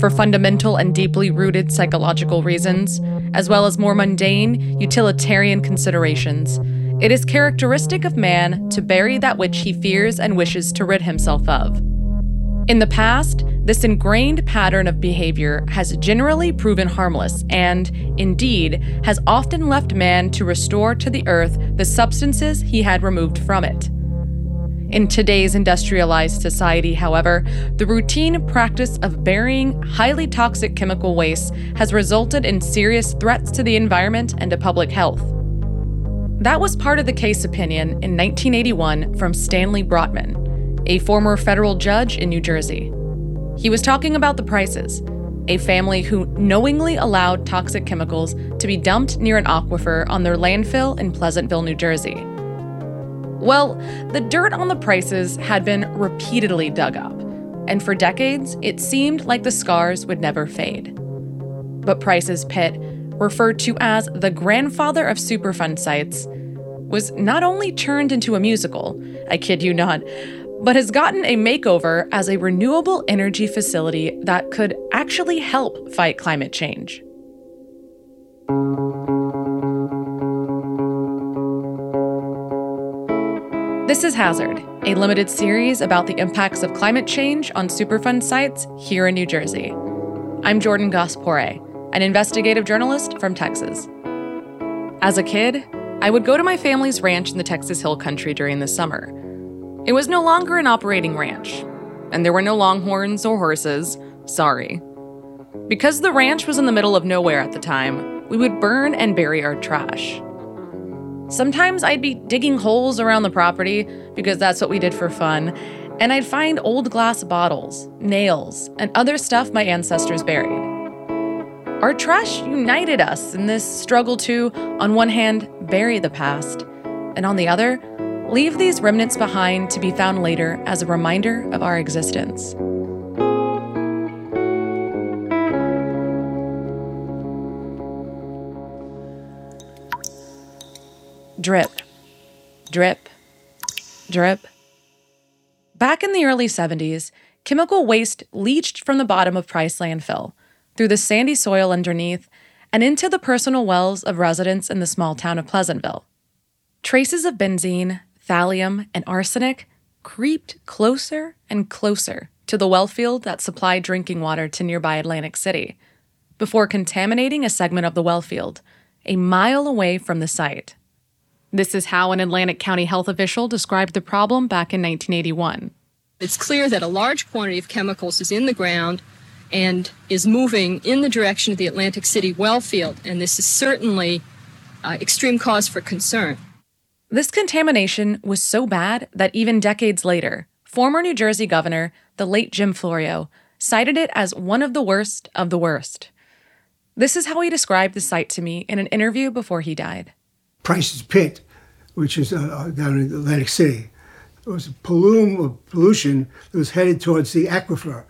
For fundamental and deeply rooted psychological reasons, as well as more mundane, utilitarian considerations, it is characteristic of man to bury that which he fears and wishes to rid himself of. In the past, this ingrained pattern of behavior has generally proven harmless and, indeed, has often left man to restore to the earth the substances he had removed from it. In today's industrialized society, however, the routine practice of burying highly toxic chemical waste has resulted in serious threats to the environment and to public health. That was part of the case opinion in 1981 from Stanley Brotman, a former federal judge in New Jersey. He was talking about the Prices, a family who knowingly allowed toxic chemicals to be dumped near an aquifer on their landfill in Pleasantville, New Jersey. Well, the dirt on the Prices had been repeatedly dug up, and for decades it seemed like the scars would never fade. But Price's pit, referred to as the grandfather of Superfund sites, was not only turned into a musical, I kid you not, but has gotten a makeover as a renewable energy facility that could actually help fight climate change. This is Hazard, a limited series about the impacts of climate change on Superfund sites here in New Jersey. I'm Jordan Gass-Pooré, an investigative journalist from Texas. As a kid, I would go to my family's ranch in the Texas Hill Country during the summer it was no longer an operating ranch, and there were no longhorns or horses. Sorry. Because the ranch was in the middle of nowhere at the time, we would burn and bury our trash. Sometimes I'd be digging holes around the property because that's what we did for fun, and I'd find old glass bottles, nails, and other stuff my ancestors buried. Our trash united us in this struggle to, on one hand, bury the past, and on the other, Leave these remnants behind to be found later as a reminder of our existence. Drip, drip, drip. Back in the early 70s, chemical waste leached from the bottom of Price landfill, through the sandy soil underneath, and into the personal wells of residents in the small town of Pleasantville. Traces of benzene, thallium, and arsenic creeped closer and closer to the well field that supplied drinking water to nearby Atlantic City, before contaminating a segment of the well field, a mile away from the site. This is how an Atlantic County health official described the problem back in 1981. It's clear that a large quantity of chemicals is in the ground and is moving in the direction of the Atlantic City well field, and this is certainly uh, extreme cause for concern. This contamination was so bad that even decades later, former New Jersey governor, the late Jim Florio, cited it as one of the worst of the worst. This is how he described the site to me in an interview before he died. Price's Pit, which is uh, uh down in Atlantic City, it was a plume of pollution that was headed towards the aquifer.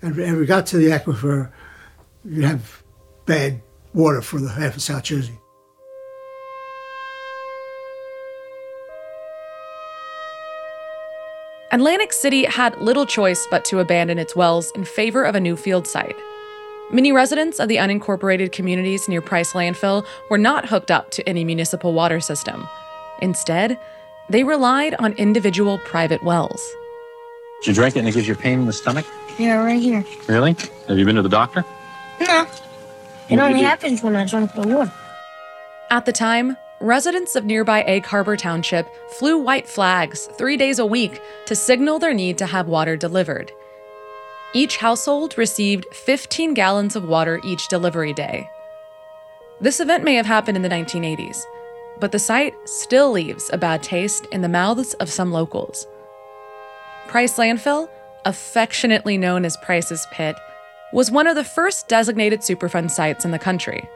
And when we got to the aquifer, you'd have bad water for the half of South Jersey. Atlantic City had little choice but to abandon its wells in favor of a new field site. Many residents of the unincorporated communities near Price Landfill were not hooked up to any municipal water system. Instead, they relied on individual private wells. Did you drink it and it gives you pain in the stomach? Yeah, right here. Really? Have you been to the doctor? No. It only happens when I drink the water. At the time, residents of nearby Egg Harbor Township flew white flags three days a week to signal their need to have water delivered. Each household received 15 gallons of water each delivery day. This event may have happened in the 1980s, but the site still leaves a bad taste in the mouths of some locals. Price Landfill, affectionately known as Price's Pit, was one of the first designated Superfund sites in the country.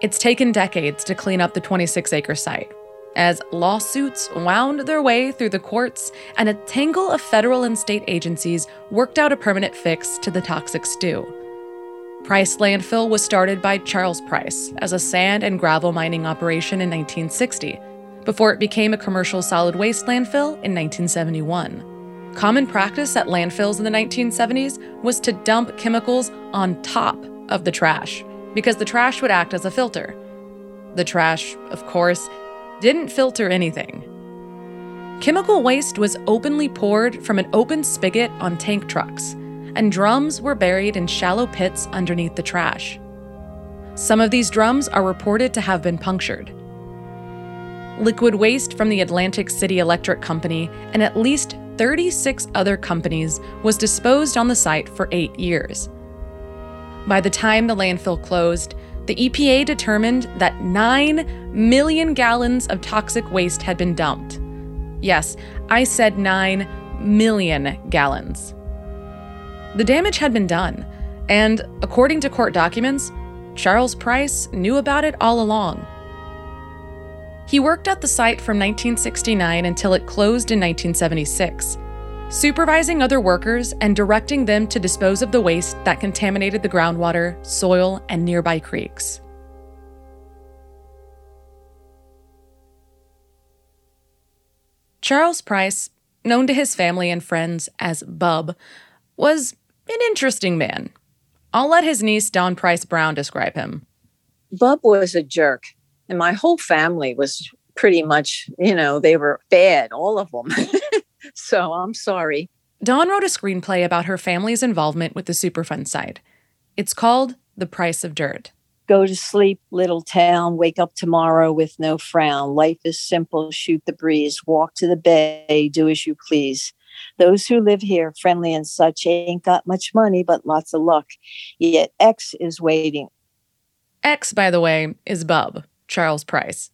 It's taken decades to clean up the 26 acre site, as lawsuits wound their way through the courts and a tangle of federal and state agencies worked out a permanent fix to the toxic stew. Price Landfill was started by Charles Price as a sand and gravel mining operation in 1960, before it became a commercial solid waste landfill in 1971. Common practice at landfills in the 1970s was to dump chemicals on top of the trash because the trash would act as a filter. The trash, of course, didn't filter anything. Chemical waste was openly poured from an open spigot on tank trucks, and drums were buried in shallow pits underneath the trash. Some of these drums are reported to have been punctured. Liquid waste from the Atlantic City Electric Company and at least 36 other companies was disposed on the site for eight years. By the time the landfill closed, the EPA determined that 9 million gallons of toxic waste had been dumped. Yes, I said 9 million gallons. The damage had been done, and according to court documents, Charles Price knew about it all along. He worked at the site from 1969 until it closed in 1976, supervising other workers and directing them to dispose of the waste that contaminated the groundwater, soil, and nearby creeks. Charles Price, known to his family and friends as Bub, was an interesting man. I'll let his niece, Dawn Price Brown, describe him. Bub was a jerk and my whole family was pretty much, you know, they were bad, all of them. so I'm sorry. Dawn wrote a screenplay about her family's involvement with the Superfund site. It's called The Price of Dirt. Go to sleep, little town. Wake up tomorrow with no frown. Life is simple. Shoot the breeze. Walk to the bay. Do as you please. Those who live here, friendly and such, ain't got much money, but lots of luck. Yet X is waiting. X, by the way, is Bub. Charles Price.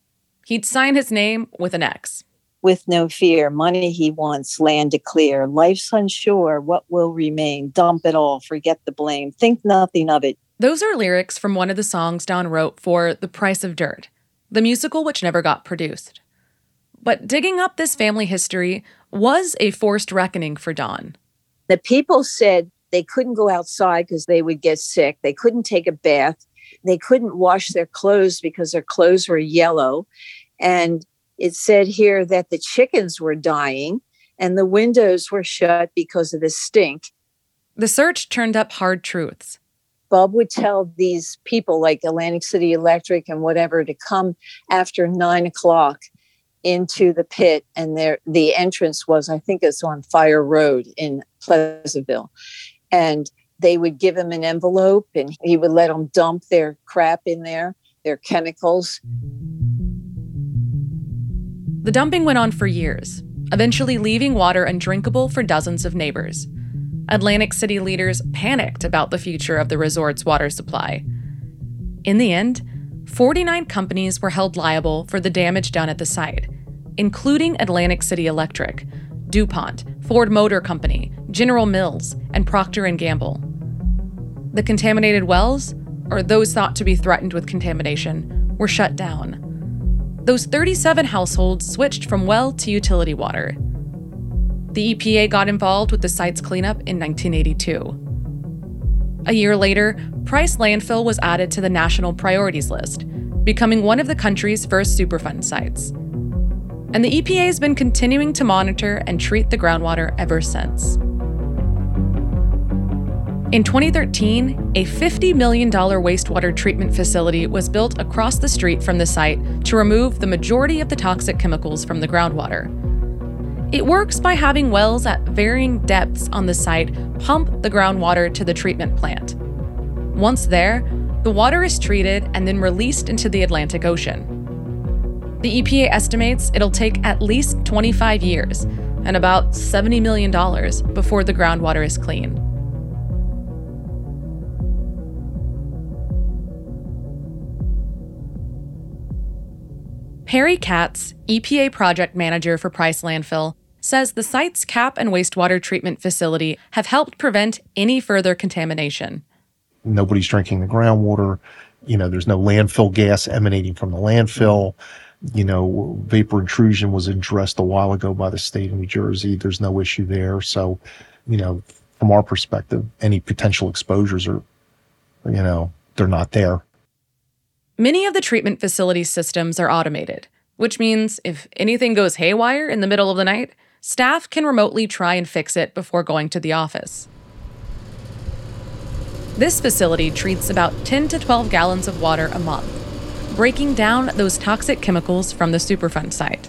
He'd sign his name with an X. With no fear, money he wants, land to clear. Life's unsure, what will remain? Dump it all, forget the blame, think nothing of it. Those are lyrics from one of the songs Dawn wrote for The Price of Dirt, the musical which never got produced. But digging up this family history was a forced reckoning for Dawn. The people said they couldn't go outside because they would get sick. They couldn't take a bath. They couldn't wash their clothes because their clothes were yellow. And it said here that the chickens were dying and the windows were shut because of the stink. The search turned up hard truths. Bob would tell these people like Atlantic City Electric and whatever to come after nine o'clock into the pit and there the entrance was i think it's on fire road in pleasantville and they would give him an envelope and he would let them dump their crap in there, their chemicals. The dumping went on for years, eventually leaving water undrinkable for dozens of neighbors. Atlantic City leaders panicked about the future of the resort's water supply. In the end, 49 companies were held liable for the damage done at the site, including Atlantic City Electric, DuPont, Ford Motor Company, General Mills, and Procter & Gamble. The contaminated wells, or those thought to be threatened with contamination, were shut down. Those 37 households switched from well to utility water. The EPA got involved with the site's cleanup in 1982. A year later, Price Landfill was added to the National Priorities List, becoming one of the country's first Superfund sites. And the EPA has been continuing to monitor and treat the groundwater ever since. In 2013, a $50 million wastewater treatment facility was built across the street from the site to remove the majority of the toxic chemicals from the groundwater. It works by having wells at varying depths on the site pump the groundwater to the treatment plant. Once there, the water is treated and then released into the Atlantic Ocean. The EPA estimates it'll take at least 25 years and about $70 million before the groundwater is clean. Perry Katz, EPA project manager for Price Landfill, says the site's cap and wastewater treatment facility have helped prevent any further contamination. Nobody's drinking the groundwater. You know, there's no landfill gas emanating from the landfill. You know, vapor intrusion was addressed a while ago by the state of New Jersey. There's no issue there. So, you know, from our perspective, any potential exposures are, you know, they're not there. Many of the treatment facility systems are automated, which means if anything goes haywire in the middle of the night, staff can remotely try and fix it before going to the office. This facility treats about 10 to 12 gallons of water a month, breaking down those toxic chemicals from the Superfund site.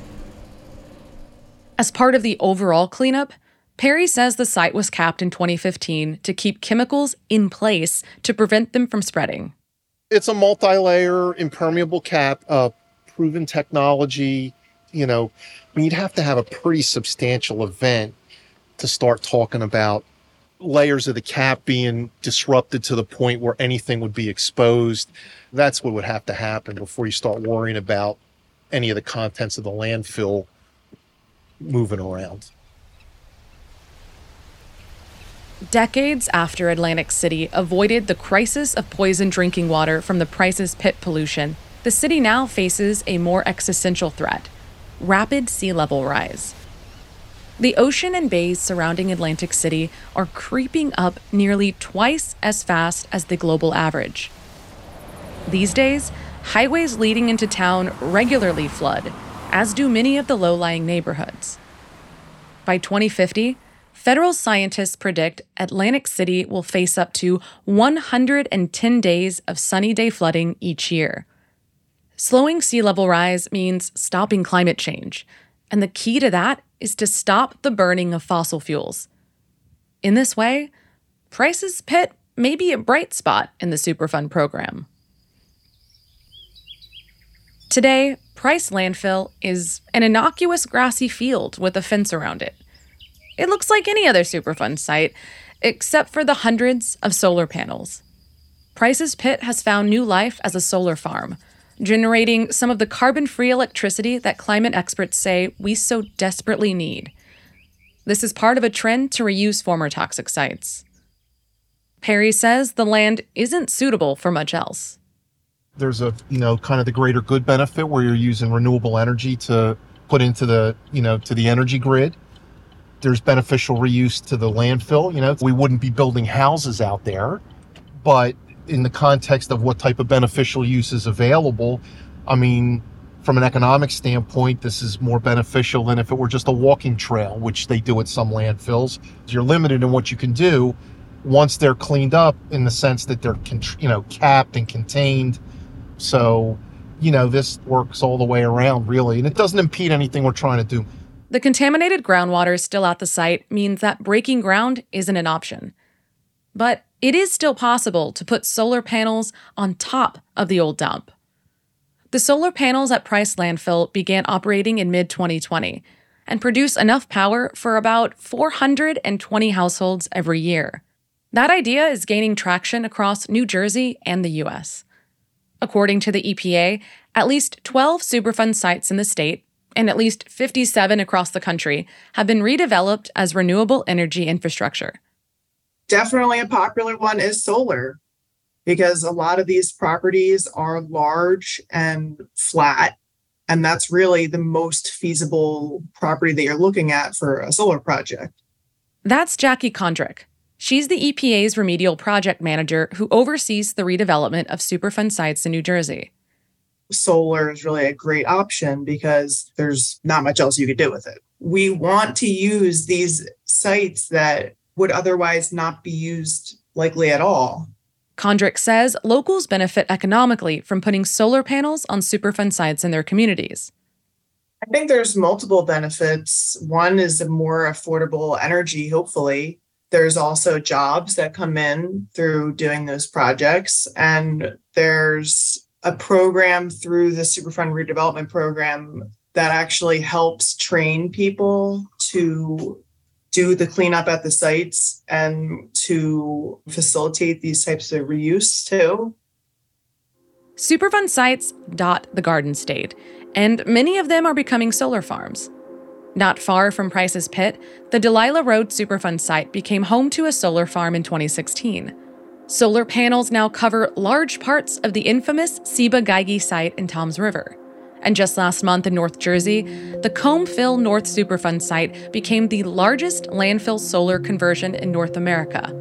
As part of the overall cleanup, Perry says the site was capped in 2015 to keep chemicals in place to prevent them from spreading. It's a multi layer impermeable cap, uh, proven technology. You know, I mean, you'd have to have a pretty substantial event to start talking about layers of the cap being disrupted to the point where anything would be exposed. That's what would have to happen before you start worrying about any of the contents of the landfill moving around. Decades after Atlantic City avoided the crisis of poisoned drinking water from the Price's Pit pollution, the city now faces a more existential threat rapid sea level rise. The ocean and bays surrounding Atlantic City are creeping up nearly twice as fast as the global average. These days, highways leading into town regularly flood, as do many of the low lying neighborhoods. By 2050, federal scientists predict Atlantic City will face up to 110 days of sunny day flooding each year. Slowing sea level rise means stopping climate change, and the key to that is to stop the burning of fossil fuels. In this way, Price's Pit may be a bright spot in the Superfund program. Today, Price Landfill is an innocuous grassy field with a fence around it. It looks like any other Superfund site, except for the hundreds of solar panels. Price's Pit has found new life as a solar farm, generating some of the carbon free electricity that climate experts say we so desperately need. This is part of a trend to reuse former toxic sites. Perry says the land isn't suitable for much else there's a you know kind of the greater good benefit where you're using renewable energy to put into the you know to the energy grid there's beneficial reuse to the landfill you know? We wouldn't be building houses out there but in the context of what type of beneficial use is available i mean from an economic standpoint this is more beneficial than if it were just a walking trail which they do at some landfills. You're limited in what you can do once they're cleaned up in the sense that they're you know capped and contained. So, you know, this works all the way around, really, and it doesn't impede anything we're trying to do. The contaminated groundwater still at the site means that breaking ground isn't an option. But it is still possible to put solar panels on top of the old dump. The solar panels at Price Landfill began operating in mid 2020 and produce enough power for about 420 households every year. That idea is gaining traction across New Jersey and the US. According to the EPA, at least 12 Superfund sites in the state and at least 57 across the country have been redeveloped as renewable energy infrastructure. Definitely a popular one is solar because a lot of these properties are large and flat. And that's really the most feasible property that you're looking at for a solar project. That's Jackie Kondrick, She's the EPA's remedial project manager who oversees the redevelopment of Superfund sites in New Jersey. Solar is really a great option because there's not much else you could do with it. We want to use these sites that would otherwise not be used likely at all. Kondrick says locals benefit economically from putting solar panels on Superfund sites in their communities. I think there's multiple benefits. One is a more affordable energy, hopefully. There's also jobs that come in through doing those projects. And there's a program through the Superfund redevelopment program that actually helps train people to do the cleanup at the sites and to facilitate these types of reuse too. Superfund sites dot the Garden State, and many of them are becoming solar farms. Not far from Price's Pit, the Delilah Road Superfund site became home to a solar farm in 2016. Solar panels now cover large parts of the infamous Ciba-Geigy site in Toms River. And just last month in North Jersey, the Combe Fill North Superfund site became the largest landfill solar conversion in North America.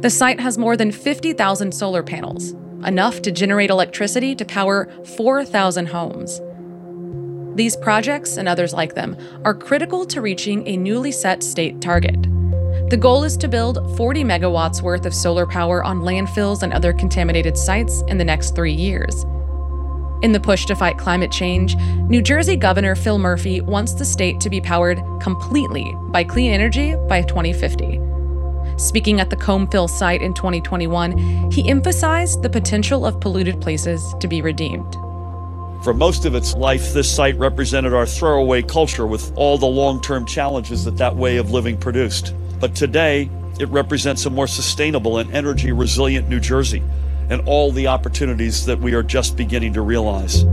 The site has more than 50,000 solar panels, enough to generate electricity to power 4,000 homes. These projects and others like them are critical to reaching a newly set state target. The goal is to build 40 megawatts worth of solar power on landfills and other contaminated sites in the next three years. In the push to fight climate change, New Jersey Governor Phil Murphy wants the state to be powered completely by clean energy by 2050. Speaking at the Combe Fill site in 2021, he emphasized the potential of polluted places to be redeemed. For most of its life, this site represented our throwaway culture with all the long term challenges that that way of living produced. But today, it represents a more sustainable and energy resilient New Jersey and all the opportunities that we are just beginning to realize.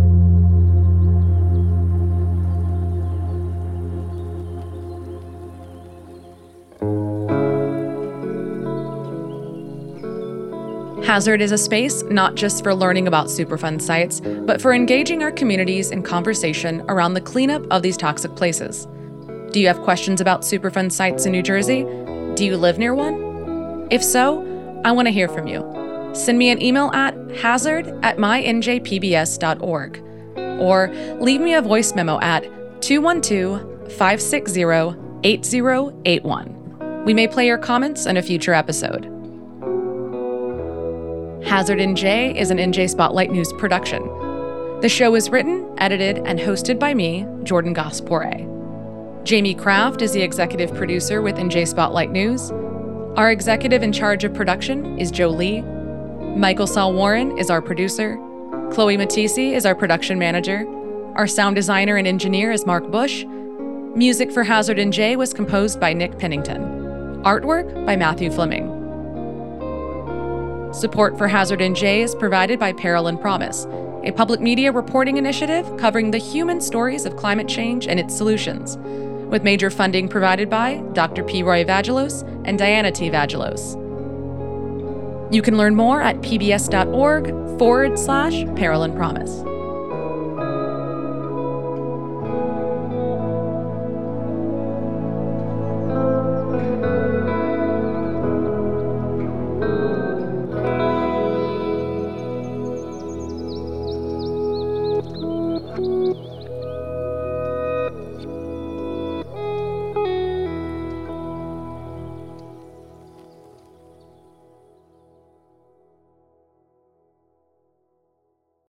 Hazard is a space not just for learning about Superfund sites, but for engaging our communities in conversation around the cleanup of these toxic places. Do you have questions about Superfund sites in New Jersey? Do you live near one? If so, I want to hear from you. Send me an email at hazard at mynjpbs.org or leave me a voice memo at 212 560 8081. We may play your comments in a future episode. Hazard NJ is an NJ Spotlight News production. The show is written, edited, and hosted by me, Jordan Gass-Pooré. Jamie Kraft is the executive producer with NJ Spotlight News. Our executive in charge of production is Joe Lee. Michael Saul Warren is our producer. Chloe Matisse is our production manager. Our sound designer and engineer is Mark Bush. Music for Hazard NJ was composed by Nick Pennington. Artwork by Matthew Fleming. Support for Hazard NJ is provided by Peril and Promise, a public media reporting initiative covering the human stories of climate change and its solutions, with major funding provided by Dr. P. Roy Vagelos and Diana T. Vagelos. You can learn more at pbs.org forward slash Peril and Promise.